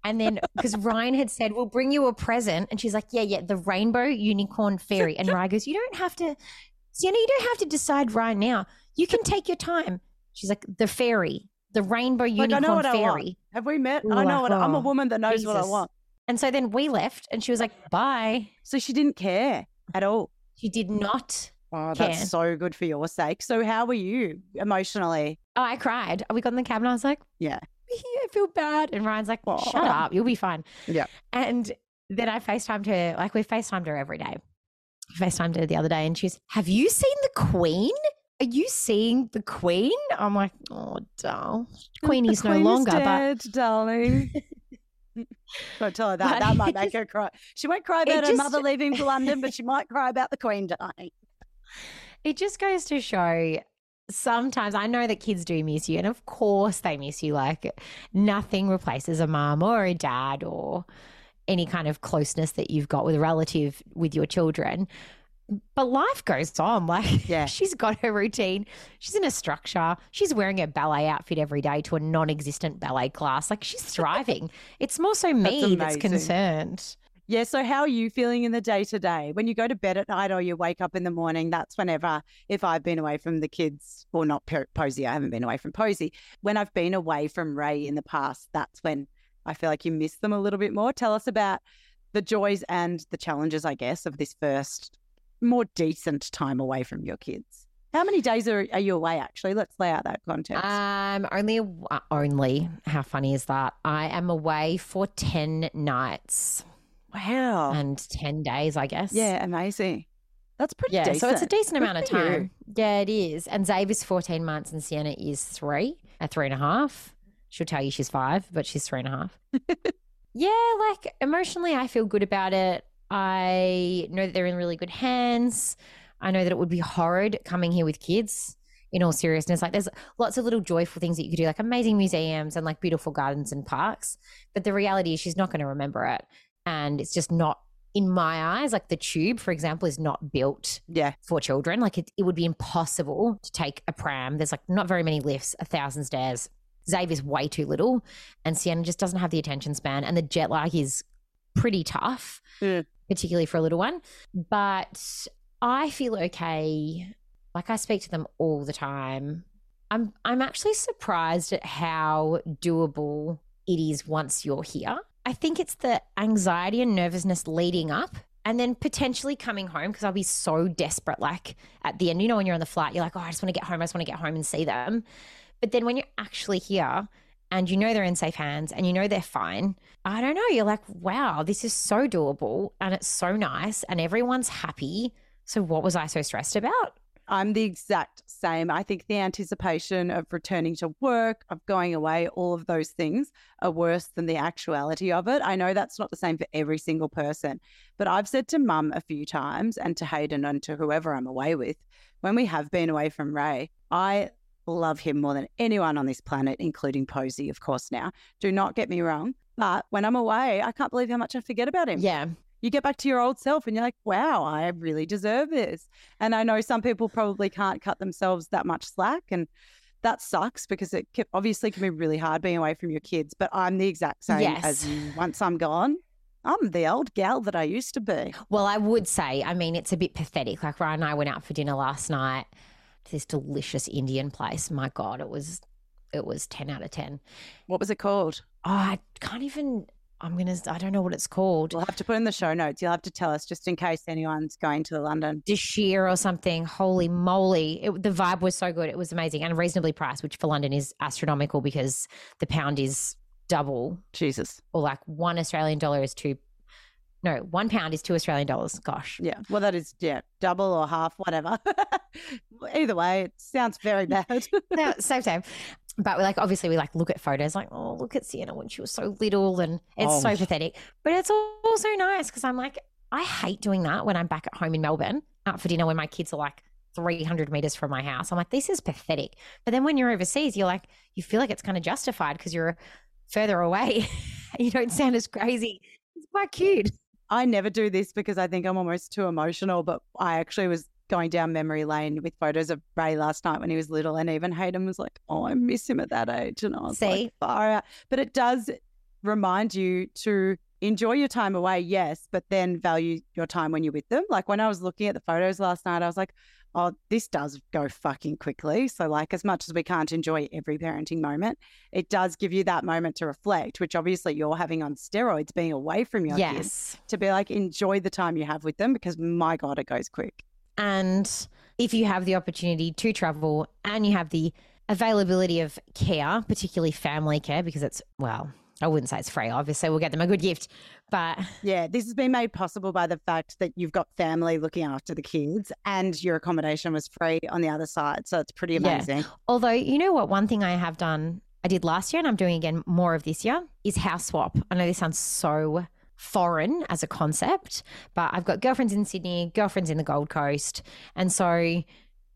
And then because Ryan had said, We'll bring you a present. And she's like, Yeah, yeah, the rainbow unicorn fairy. And Ryan goes, You don't have to, Sienna, you don't have to decide right now. You can take your time. She's like, The fairy, the rainbow Like, unicorn I know what I want. fairy. Have we met? I know like, what I'm a oh, woman that knows what I want. And so then we left and she was like, Bye. So she didn't care at all. She did not. Oh, Care. that's so good for your sake. So how were you emotionally? Oh, I cried. We got in the cab and I was like, Yeah. (laughs) I feel bad. And Ryan's like, Shut up. You'll be fine. Yeah. And then I FaceTimed her, like we FaceTimed her every day. FaceTimed her the other day and she's, Have you seen the Queen? Are you seeing the Queen? I'm like, Oh, darling. (laughs) Queenie's The no queen longer, but darling. (laughs) Don't tell her that. But That might make her cry. She won't cry about her just- mother leaving for London, but she might cry about the Queen dying. it just goes to show sometimes I know that kids do miss you, and of course they miss you. Like nothing replaces a mom or a dad or any kind of closeness that you've got with a relative with your children. But life goes on. (laughs) Like, Yeah. she's got her routine. She's in a structure. She's wearing a ballet outfit every day to a non existent ballet class. Like, she's thriving. it's more so me that's amazing. concerned. Yeah. So, how are you feeling in the day to day? When you go to bed at night or you wake up in the morning, that's whenever, if I've been away from the kids, or not Po- Posy, I haven't been away from Posy. When I've been away from Ray in the past, that's when I feel like you miss them a little bit more. Tell us about the joys and the challenges, I guess, of this first more decent time away from your kids. How many days are, are you away, actually? Let's lay out that context. Um, only, only. How funny is that? I am away for 10 nights wow. and 10 days, I guess. yeah, amazing. That's pretty Yeah, decent. so it's a decent Good amount of for you. time. Yeah, it is. And Xavier's 14 months and Sienna is three, at three and a half. She'll tell you she's five, but she's three and a half. (laughs) yeah, like emotionally, I feel good about it. I know that they're in really good hands. I know that it would be horrid coming here with kids. In all seriousness, like there's lots of little joyful things that you could do, like amazing museums and like beautiful gardens and parks. But the reality is, she's not going to remember it, and it's just not in my eyes. Like the tube, for example, is not built Yeah. for children. Like it, it would be impossible to take a pram. There's like not very many lifts, a thousand stairs. Xavier's way too little, and Sienna just doesn't have the attention span, and the jet lag is pretty tough, Yeah. particularly for a little one. But I feel okay. Like I speak to them all the time. I'm I'm actually surprised at how doable it is once you're here. I think it's the anxiety and nervousness leading up and then potentially coming home because I'll be so desperate. Like at the end, you know, when you're on the flight, you're like, oh, I just want to get home. I just want to get home and see them. But then when you're actually here and you know they're in safe hands and you know they're fine, I don't know. You're like, wow, this is so doable and it's so nice and everyone's happy. So what was I so stressed about? I'm the exact same. I think the anticipation of returning to work, of going away, all of those things are worse than the actuality of it. I know that's not the same for every single person, but I've said to mum a few times and to Hayden and to whoever I'm away with, when we have been away from Ray, I love him more than anyone on this planet, including Posy, of course, now. Do not get me wrong. But when I'm away, I can't believe how much I forget about him Yeah. You get back to your old self and you're like, wow, I really deserve this. And I know some people probably can't cut themselves that much slack. And that sucks because it can, obviously can be really hard being away from your kids. But I'm the exact same Yes. as you. Once I'm gone, I'm the old gal that I used to be. Well, I would say, I mean, it's a bit pathetic. Like Ryan and I went out for dinner last night to this delicious Indian place. My God, it was it was ten out of ten. What was it called? Oh, I can't even. I'm gonna. I don't know what it's called. We'll have to put in the show notes. You'll have to tell us just in case anyone's going to London. Deshir or something. Holy moly! It, the vibe was so good. It was amazing and reasonably priced, which for London is astronomical because the pound is double Jesus. or like one Australian dollar is two. No, one pound is two Australian dollars. Gosh. Yeah. Well, that is, yeah, double or half, whatever. (laughs) Either way, it sounds very bad. (laughs) no, same time. But we like obviously we like look at photos like oh look at Sienna when she was so little and it's Oh. so pathetic. But it's also nice because I'm like I hate doing that when I'm back at home in Melbourne out for dinner when my kids are like 300 meters from my house. I'm like this is pathetic. But then when you're overseas, you're like you feel like it's kind of justified because you're further away. (laughs) you don't sound as crazy. It's quite cute. I never do this because I think I'm almost too emotional, but I actually was going down memory lane with photos of Ray last night when he was little, and even Hayden was like, "Oh, I miss him at that age," and I was See? like, "Far out." But it does remind you to enjoy your time away, yes, but then value your time when you're with them. Like when I was looking at the photos last night, I was like, "Oh, this does go fucking quickly." So, like, as much as we can't enjoy every parenting moment, it does give you that moment to reflect, which obviously you're having on steroids, being away from your kids to be like enjoy the time you have with them because my god it goes quick And if you have the opportunity to travel and you have the availability of care, particularly family care, because it's, well, I wouldn't say it's free. Obviously, we'll get them a good gift. But yeah this has been made possible by the fact that you've got family looking after the kids and your accommodation was free on the other side so it's pretty Yeah. amazing although, you know what? One thing I have done, I did last year and I'm doing again more of this year, is house swap. I know this sounds so foreign as a concept, but I've got girlfriends in Sydney, girlfriends in the Gold Coast. And so,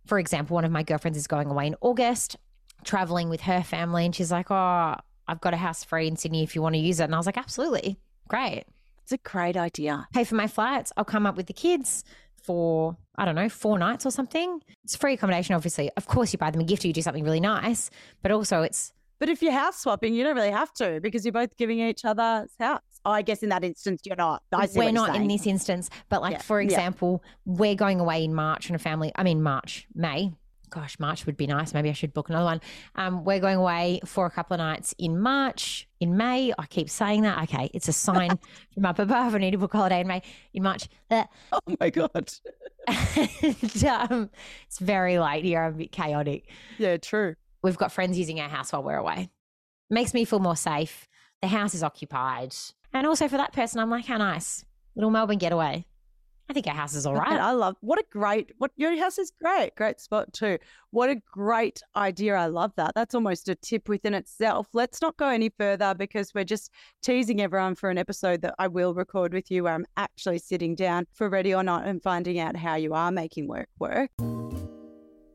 for example, one of my girlfriends is going away in August, traveling with her family. And she's like, Oh, I've got a house free in Sydney if you want to use it. And I was like, Absolutely. Great. it's a great idea Pay for my flights. I'll come up with the kids for, I don't know, four nights or something. It's free accommodation, obviously. Of course, you buy them a gift or you do something really nice, but also it's but if you're house swapping you don't really have to because you're both giving each other's house i guess in that instance you're not we're not in this instance, but like Yeah, for yeah. example, we're going away in March and a family. I mean March, May. Gosh, March would be nice. Maybe I should book another one. Um, we're going away for a couple of nights in March, in May. I keep saying that. Okay, it's a sign (laughs) from up above. I need to book a holiday in May, in March. Uh, oh my god and, (laughs) (laughs) um, it's very late here. I'm a bit chaotic. yeah true We've got friends using our house while we're away. Makes me feel more safe. The house is occupied. And also for that person, I'm like, how nice. Little Melbourne getaway. I think our house is all right. I love what a great what your house is great, great spot too. What a great idea. I love that. That's almost a tip within itself. Let's not go any further because we're just teasing everyone for an episode that I will record with you where I'm actually sitting down for ready or not and finding out how you are making work work.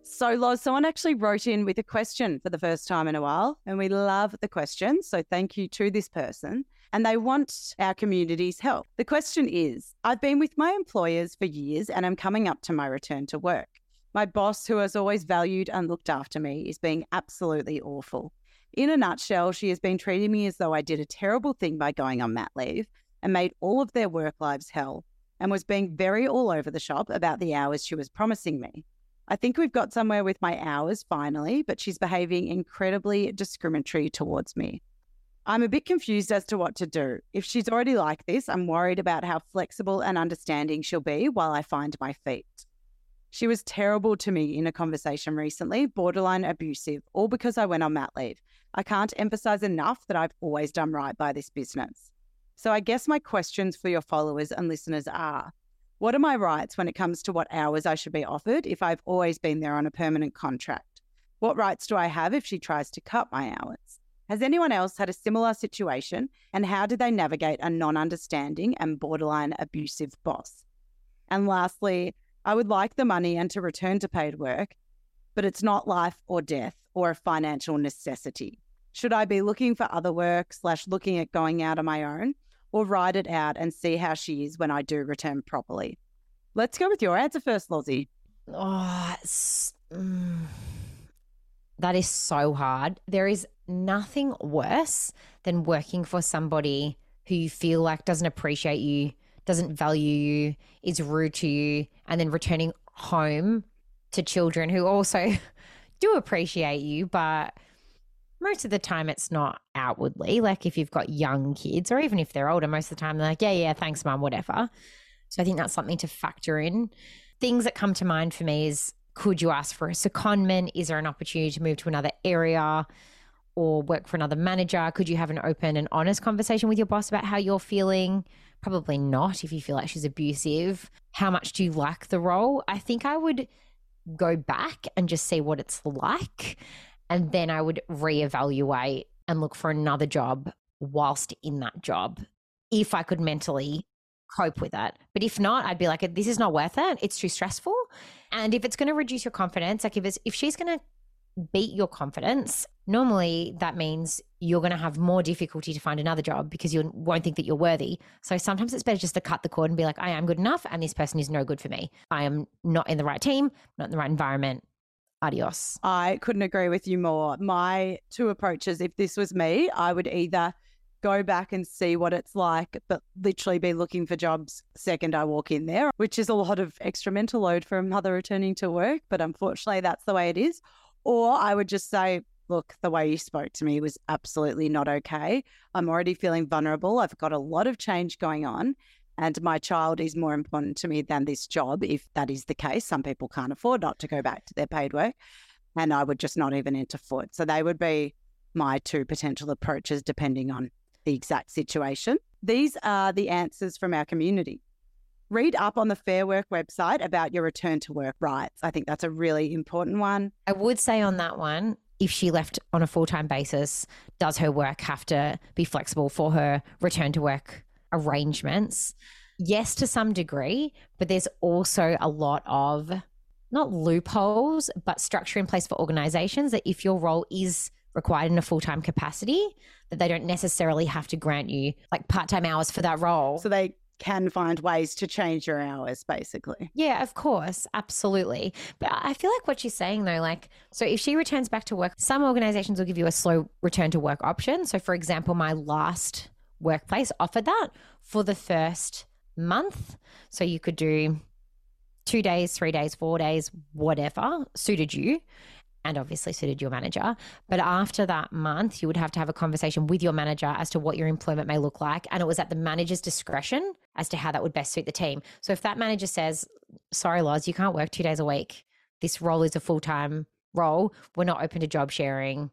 So, Loz, someone actually wrote in with a question for the first time in a while, and we love the question. So, thank you to this person. And they want our community's help. The question is I've been with my employers for years and I'm coming up to my return to work. My boss, who has always valued and looked after me, is being absolutely awful. In a nutshell, she has been treating me as though I did a terrible thing by going on mat leave and made all of their work lives hell, and was being very all over the shop about the hours she was promising me. I think we've got somewhere with my hours finally, but she's behaving incredibly discriminatory towards me. I'm a bit confused as to what to do. If she's already like this, I'm worried about how flexible and understanding she'll be while I find my feet. She was terrible to me in a conversation recently, borderline abusive, all because I went on mat leave. I can't emphasize enough that I've always done right by this business. So I guess my questions for your followers and listeners are what are my rights when it comes to what hours I should be offered if I've always been there on a permanent contract? What rights do I have if she tries to cut my hours? Has anyone else had a similar situation and how did they navigate a non understanding and borderline abusive boss? And lastly, I would like the money and to return to paid work, but it's not life or death or a financial necessity. Should I be looking for other work slash looking at going out on my own or ride it out and see how she is when I do return properly? Let's go with your answer first, Lozzie. Oh, that is so hard. There is nothing worse than working for somebody who you feel like doesn't appreciate you, doesn't value you, is rude to you, and then returning home to children who also (laughs) do appreciate you, but most of the time it's not outwardly. Like if you've got young kids, or even if they're older, most of the time they're like, yeah, yeah, thanks, mum, whatever. So I think that's something to factor in. Things that come to mind for me is could you ask for a secondment? Is there an opportunity to move to another area? or work for another manager? Could you have an open and honest conversation with your boss about how you're feeling? Probably not if you feel like she's abusive. How much do you like the role? I think I would go back and just see what it's like. And then I would reevaluate and look for another job whilst in that job if I could mentally cope with that. But if not, I'd be like, this is not worth it. It's too stressful. And if it's going to reduce your confidence, like if it's if she's going to beat your confidence, normally that means you're going to have more difficulty to find another job because you won't think that you're worthy. So sometimes it's better just to cut the cord and be like, I am good enough and this person is no good for me. I am not in the right team, not in the right environment. Adios. I couldn't agree with you more. My two approaches, if this was me, I would either go back and see what it's like, but literally be looking for jobs second I walk in there, which is a lot of extra mental load for a mother returning to work. But unfortunately, that's the way it is. Or I would just say, look, the way you spoke to me was absolutely not okay. I'm already feeling vulnerable. I've got a lot of change going on. And my child is more important to me than this job, if that is the case. Some people can't afford not to go back to their paid work. And I would just not even enter foot. So they would be my two potential approaches, depending on the exact situation. These are the answers from our community. Read up on the Fair Work website about your return to work rights. I think that's a really important one. I would say on that one, if she left on a full time basis, does her work have to be flexible for her return to work arrangements? Yes, to some degree, but there's also a lot of not loopholes, but structure in place for organizations that if your role is required in a full time capacity, that they don't necessarily have to grant you like part time hours for that role. So they can find ways to change your hours, basically. Yeah, of course. Absolutely. But I feel like what she's saying though, like, so if she returns back to work, some organizations will give you a slow return to work option. So, for example, my last workplace offered that for the first month. So you could do two days, three days, four days, whatever suited you and obviously suited your manager. But after that month, you would have to have a conversation with your manager as to what your employment may look like. And it was at the manager's discretion as to how that would best suit the team. So if that manager says, sorry, Loz, you can't work two days a week, this role is a full time role, we're not open to job sharing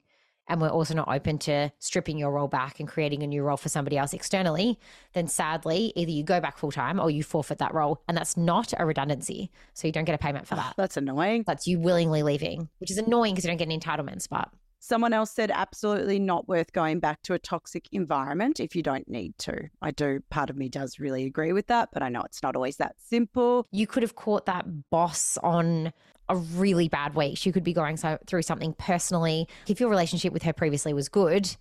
and we're also not open to stripping your role back and creating a new role for somebody else externally, then sadly, either you go back full time or you forfeit that role. And that's not a redundancy. So you don't get a payment for ah, that. That's annoying. That's you willingly leaving, which is annoying because you don't get any entitlements. But Someone else said absolutely not worth going back to a toxic environment if you don't need to. I do, part of me does really agree with that, but I know it's not always that simple. you could have caught that boss on a really bad week. She could be going so, through something personally. If your relationship with her previously was good,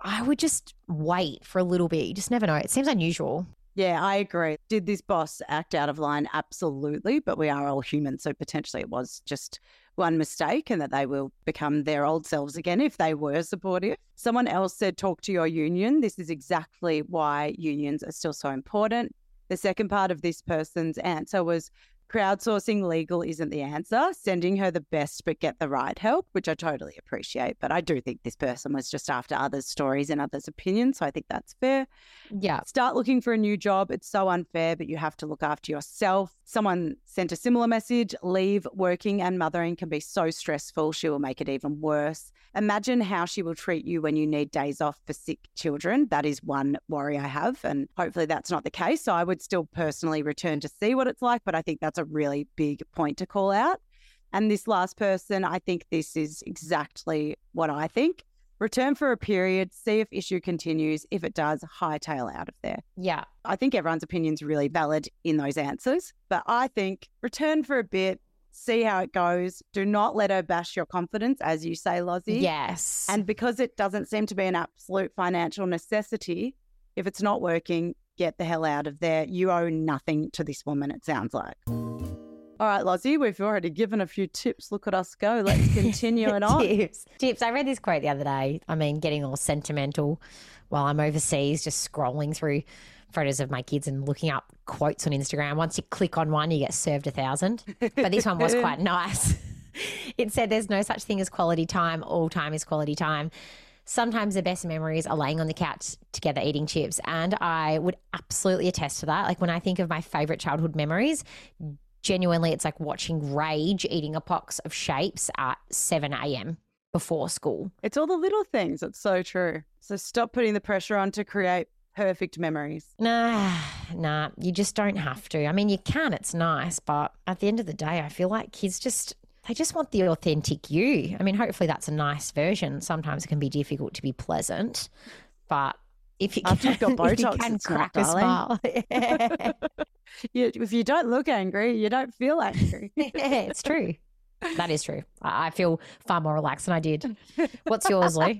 I would just wait for a little bit. You just never know. It seems unusual. Yeah, I agree. Did this boss act out of line? Absolutely. But we are all human. So potentially it was just one mistake and that they will become their old selves again if they were supportive. Someone else said, talk to your union. This is exactly why unions are still so important. The second part of this person's answer was crowdsourcing legal isn't the answer. Sending her the best but get the right help, which I totally appreciate. But I do think this person was just after others' stories and others' opinions. So I think that's fair. Yeah. Start looking for a new job. It's so unfair, but you have to look after yourself. Someone sent a similar message leave working and mothering can be so stressful. She will make it even worse. Imagine how she will treat you when you need days off for sick children. That is one worry I have. And hopefully that's not the case. So I would still personally return to see what it's like. But I think that's a really big point to call out. And this last person, I think this is exactly what I think. Return for a period, see if issue continues. If it does, hightail out of there. Yeah. I think everyone's opinion's really valid in those answers, but I think return for a bit, see how it goes. Do not let her bash your confidence, as you say, Lozzie. Yes. And because it doesn't seem to be an absolute financial necessity, if it's not working, get the hell out of there. You owe nothing to this woman, it sounds like. All right, Lozzie, we've already given a few tips. Look at us go. Let's continue it (laughs) on. tips. Tips. I read this quote the other day. I mean, getting all sentimental while I'm overseas, just scrolling through photos of my kids and looking up quotes on Instagram. Once you click on one, you get served a thousand. But this one was (laughs) quite nice. (laughs) It said, There's no such thing as quality time. All time is quality time. Sometimes the best memories are laying on the couch together eating chips. And I would absolutely attest to that. Like when I think of my favorite childhood memories, genuinely, it's like watching Rage eating a box of shapes at 7 a.m. before school. It's all the little things. It's so true. So stop putting the pressure on to create perfect memories. Nah, nah, you just don't have to. I mean, you can, it's nice, but at the end of the day, I feel like kids just they just want the authentic you. I mean, hopefully that's a nice version. Sometimes it can be difficult to be pleasant, but if you After you've got can, (laughs) if you can crack a smile. (laughs) Yeah. You, if you don't look angry, you don't feel angry. yeah, (laughs) it's true. That is true. I feel far more relaxed than I did. (laughs) What's yours, Lou?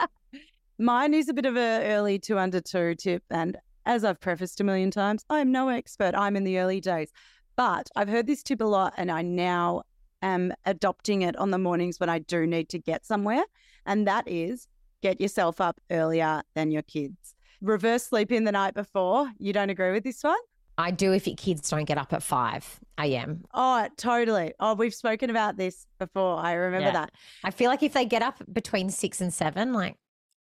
Mine is a bit of a early two under two tip. And as I've prefaced a million times, I'm no expert. I'm in the early days. But I've heard this tip a lot and I now am adopting it on the mornings when I do need to get somewhere. And that is get yourself up earlier than your kids. Reverse sleep in the night before. You don't agree with this one? I do if your kids don't get up at 5 a.m. Oh, totally. Oh, we've spoken about this before. I remember Yeah. that. I feel like if they get up between 6 and 7, like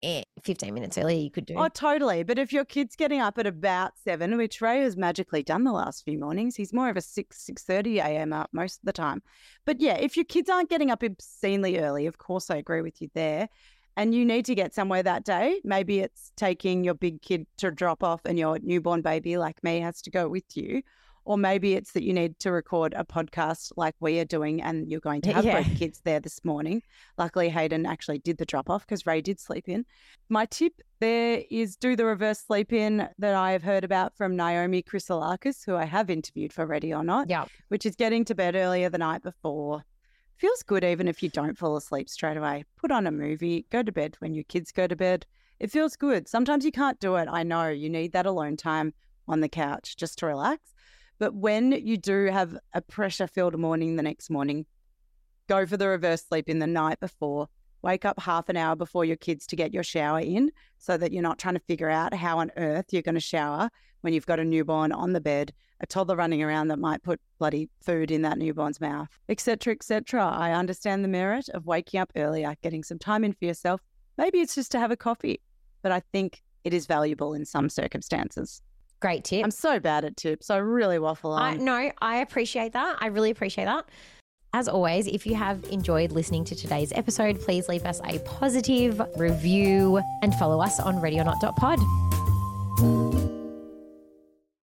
eh, 15 minutes earlier, you could do. Oh, totally. But if your kid's getting up at about seven, which Ray has magically done the last few mornings, he's more of a six six thirty a.m. up most of the time. But yeah, if your kids aren't getting up obscenely early, of course I agree with you there. And you need to get somewhere that day. Maybe it's taking your big kid to drop off, and your newborn baby, like me, has to go with you. Or maybe it's that you need to record a podcast like we are doing, and you're going to (laughs) have Yeah. both kids there this morning. Luckily, Hayden actually did the drop off because Ray did sleep in. My tip there is do the reverse sleep in that I have heard about from Naomi Chrysolakis, who I have interviewed for Ready or Not, yeah. which is getting to bed earlier the night before. Feels good even if you don't fall asleep straight away. Put on a movie, go to bed when your kids go to bed. It feels good. Sometimes you can't do it. I know you need that alone time on the couch just to relax. But when you do have a pressure filled morning the next morning, go for the reverse sleep in the night before. Wake up half an hour before your kids to get your shower in so that you're not trying to figure out how on earth you're going to shower when you've got a newborn on the bed, a toddler running around that might put bloody food in that newborn's mouth, etc., etc. I understand the merit of waking up earlier, getting some time in for yourself. Maybe it's just to have a coffee, but I think it is valuable in some circumstances. Great tip. I'm so bad at tips. I really waffle I, on. no, I appreciate that. I really appreciate that. As always, if you have enjoyed listening to today's episode, please leave us a positive review and follow us on readyornot.pod.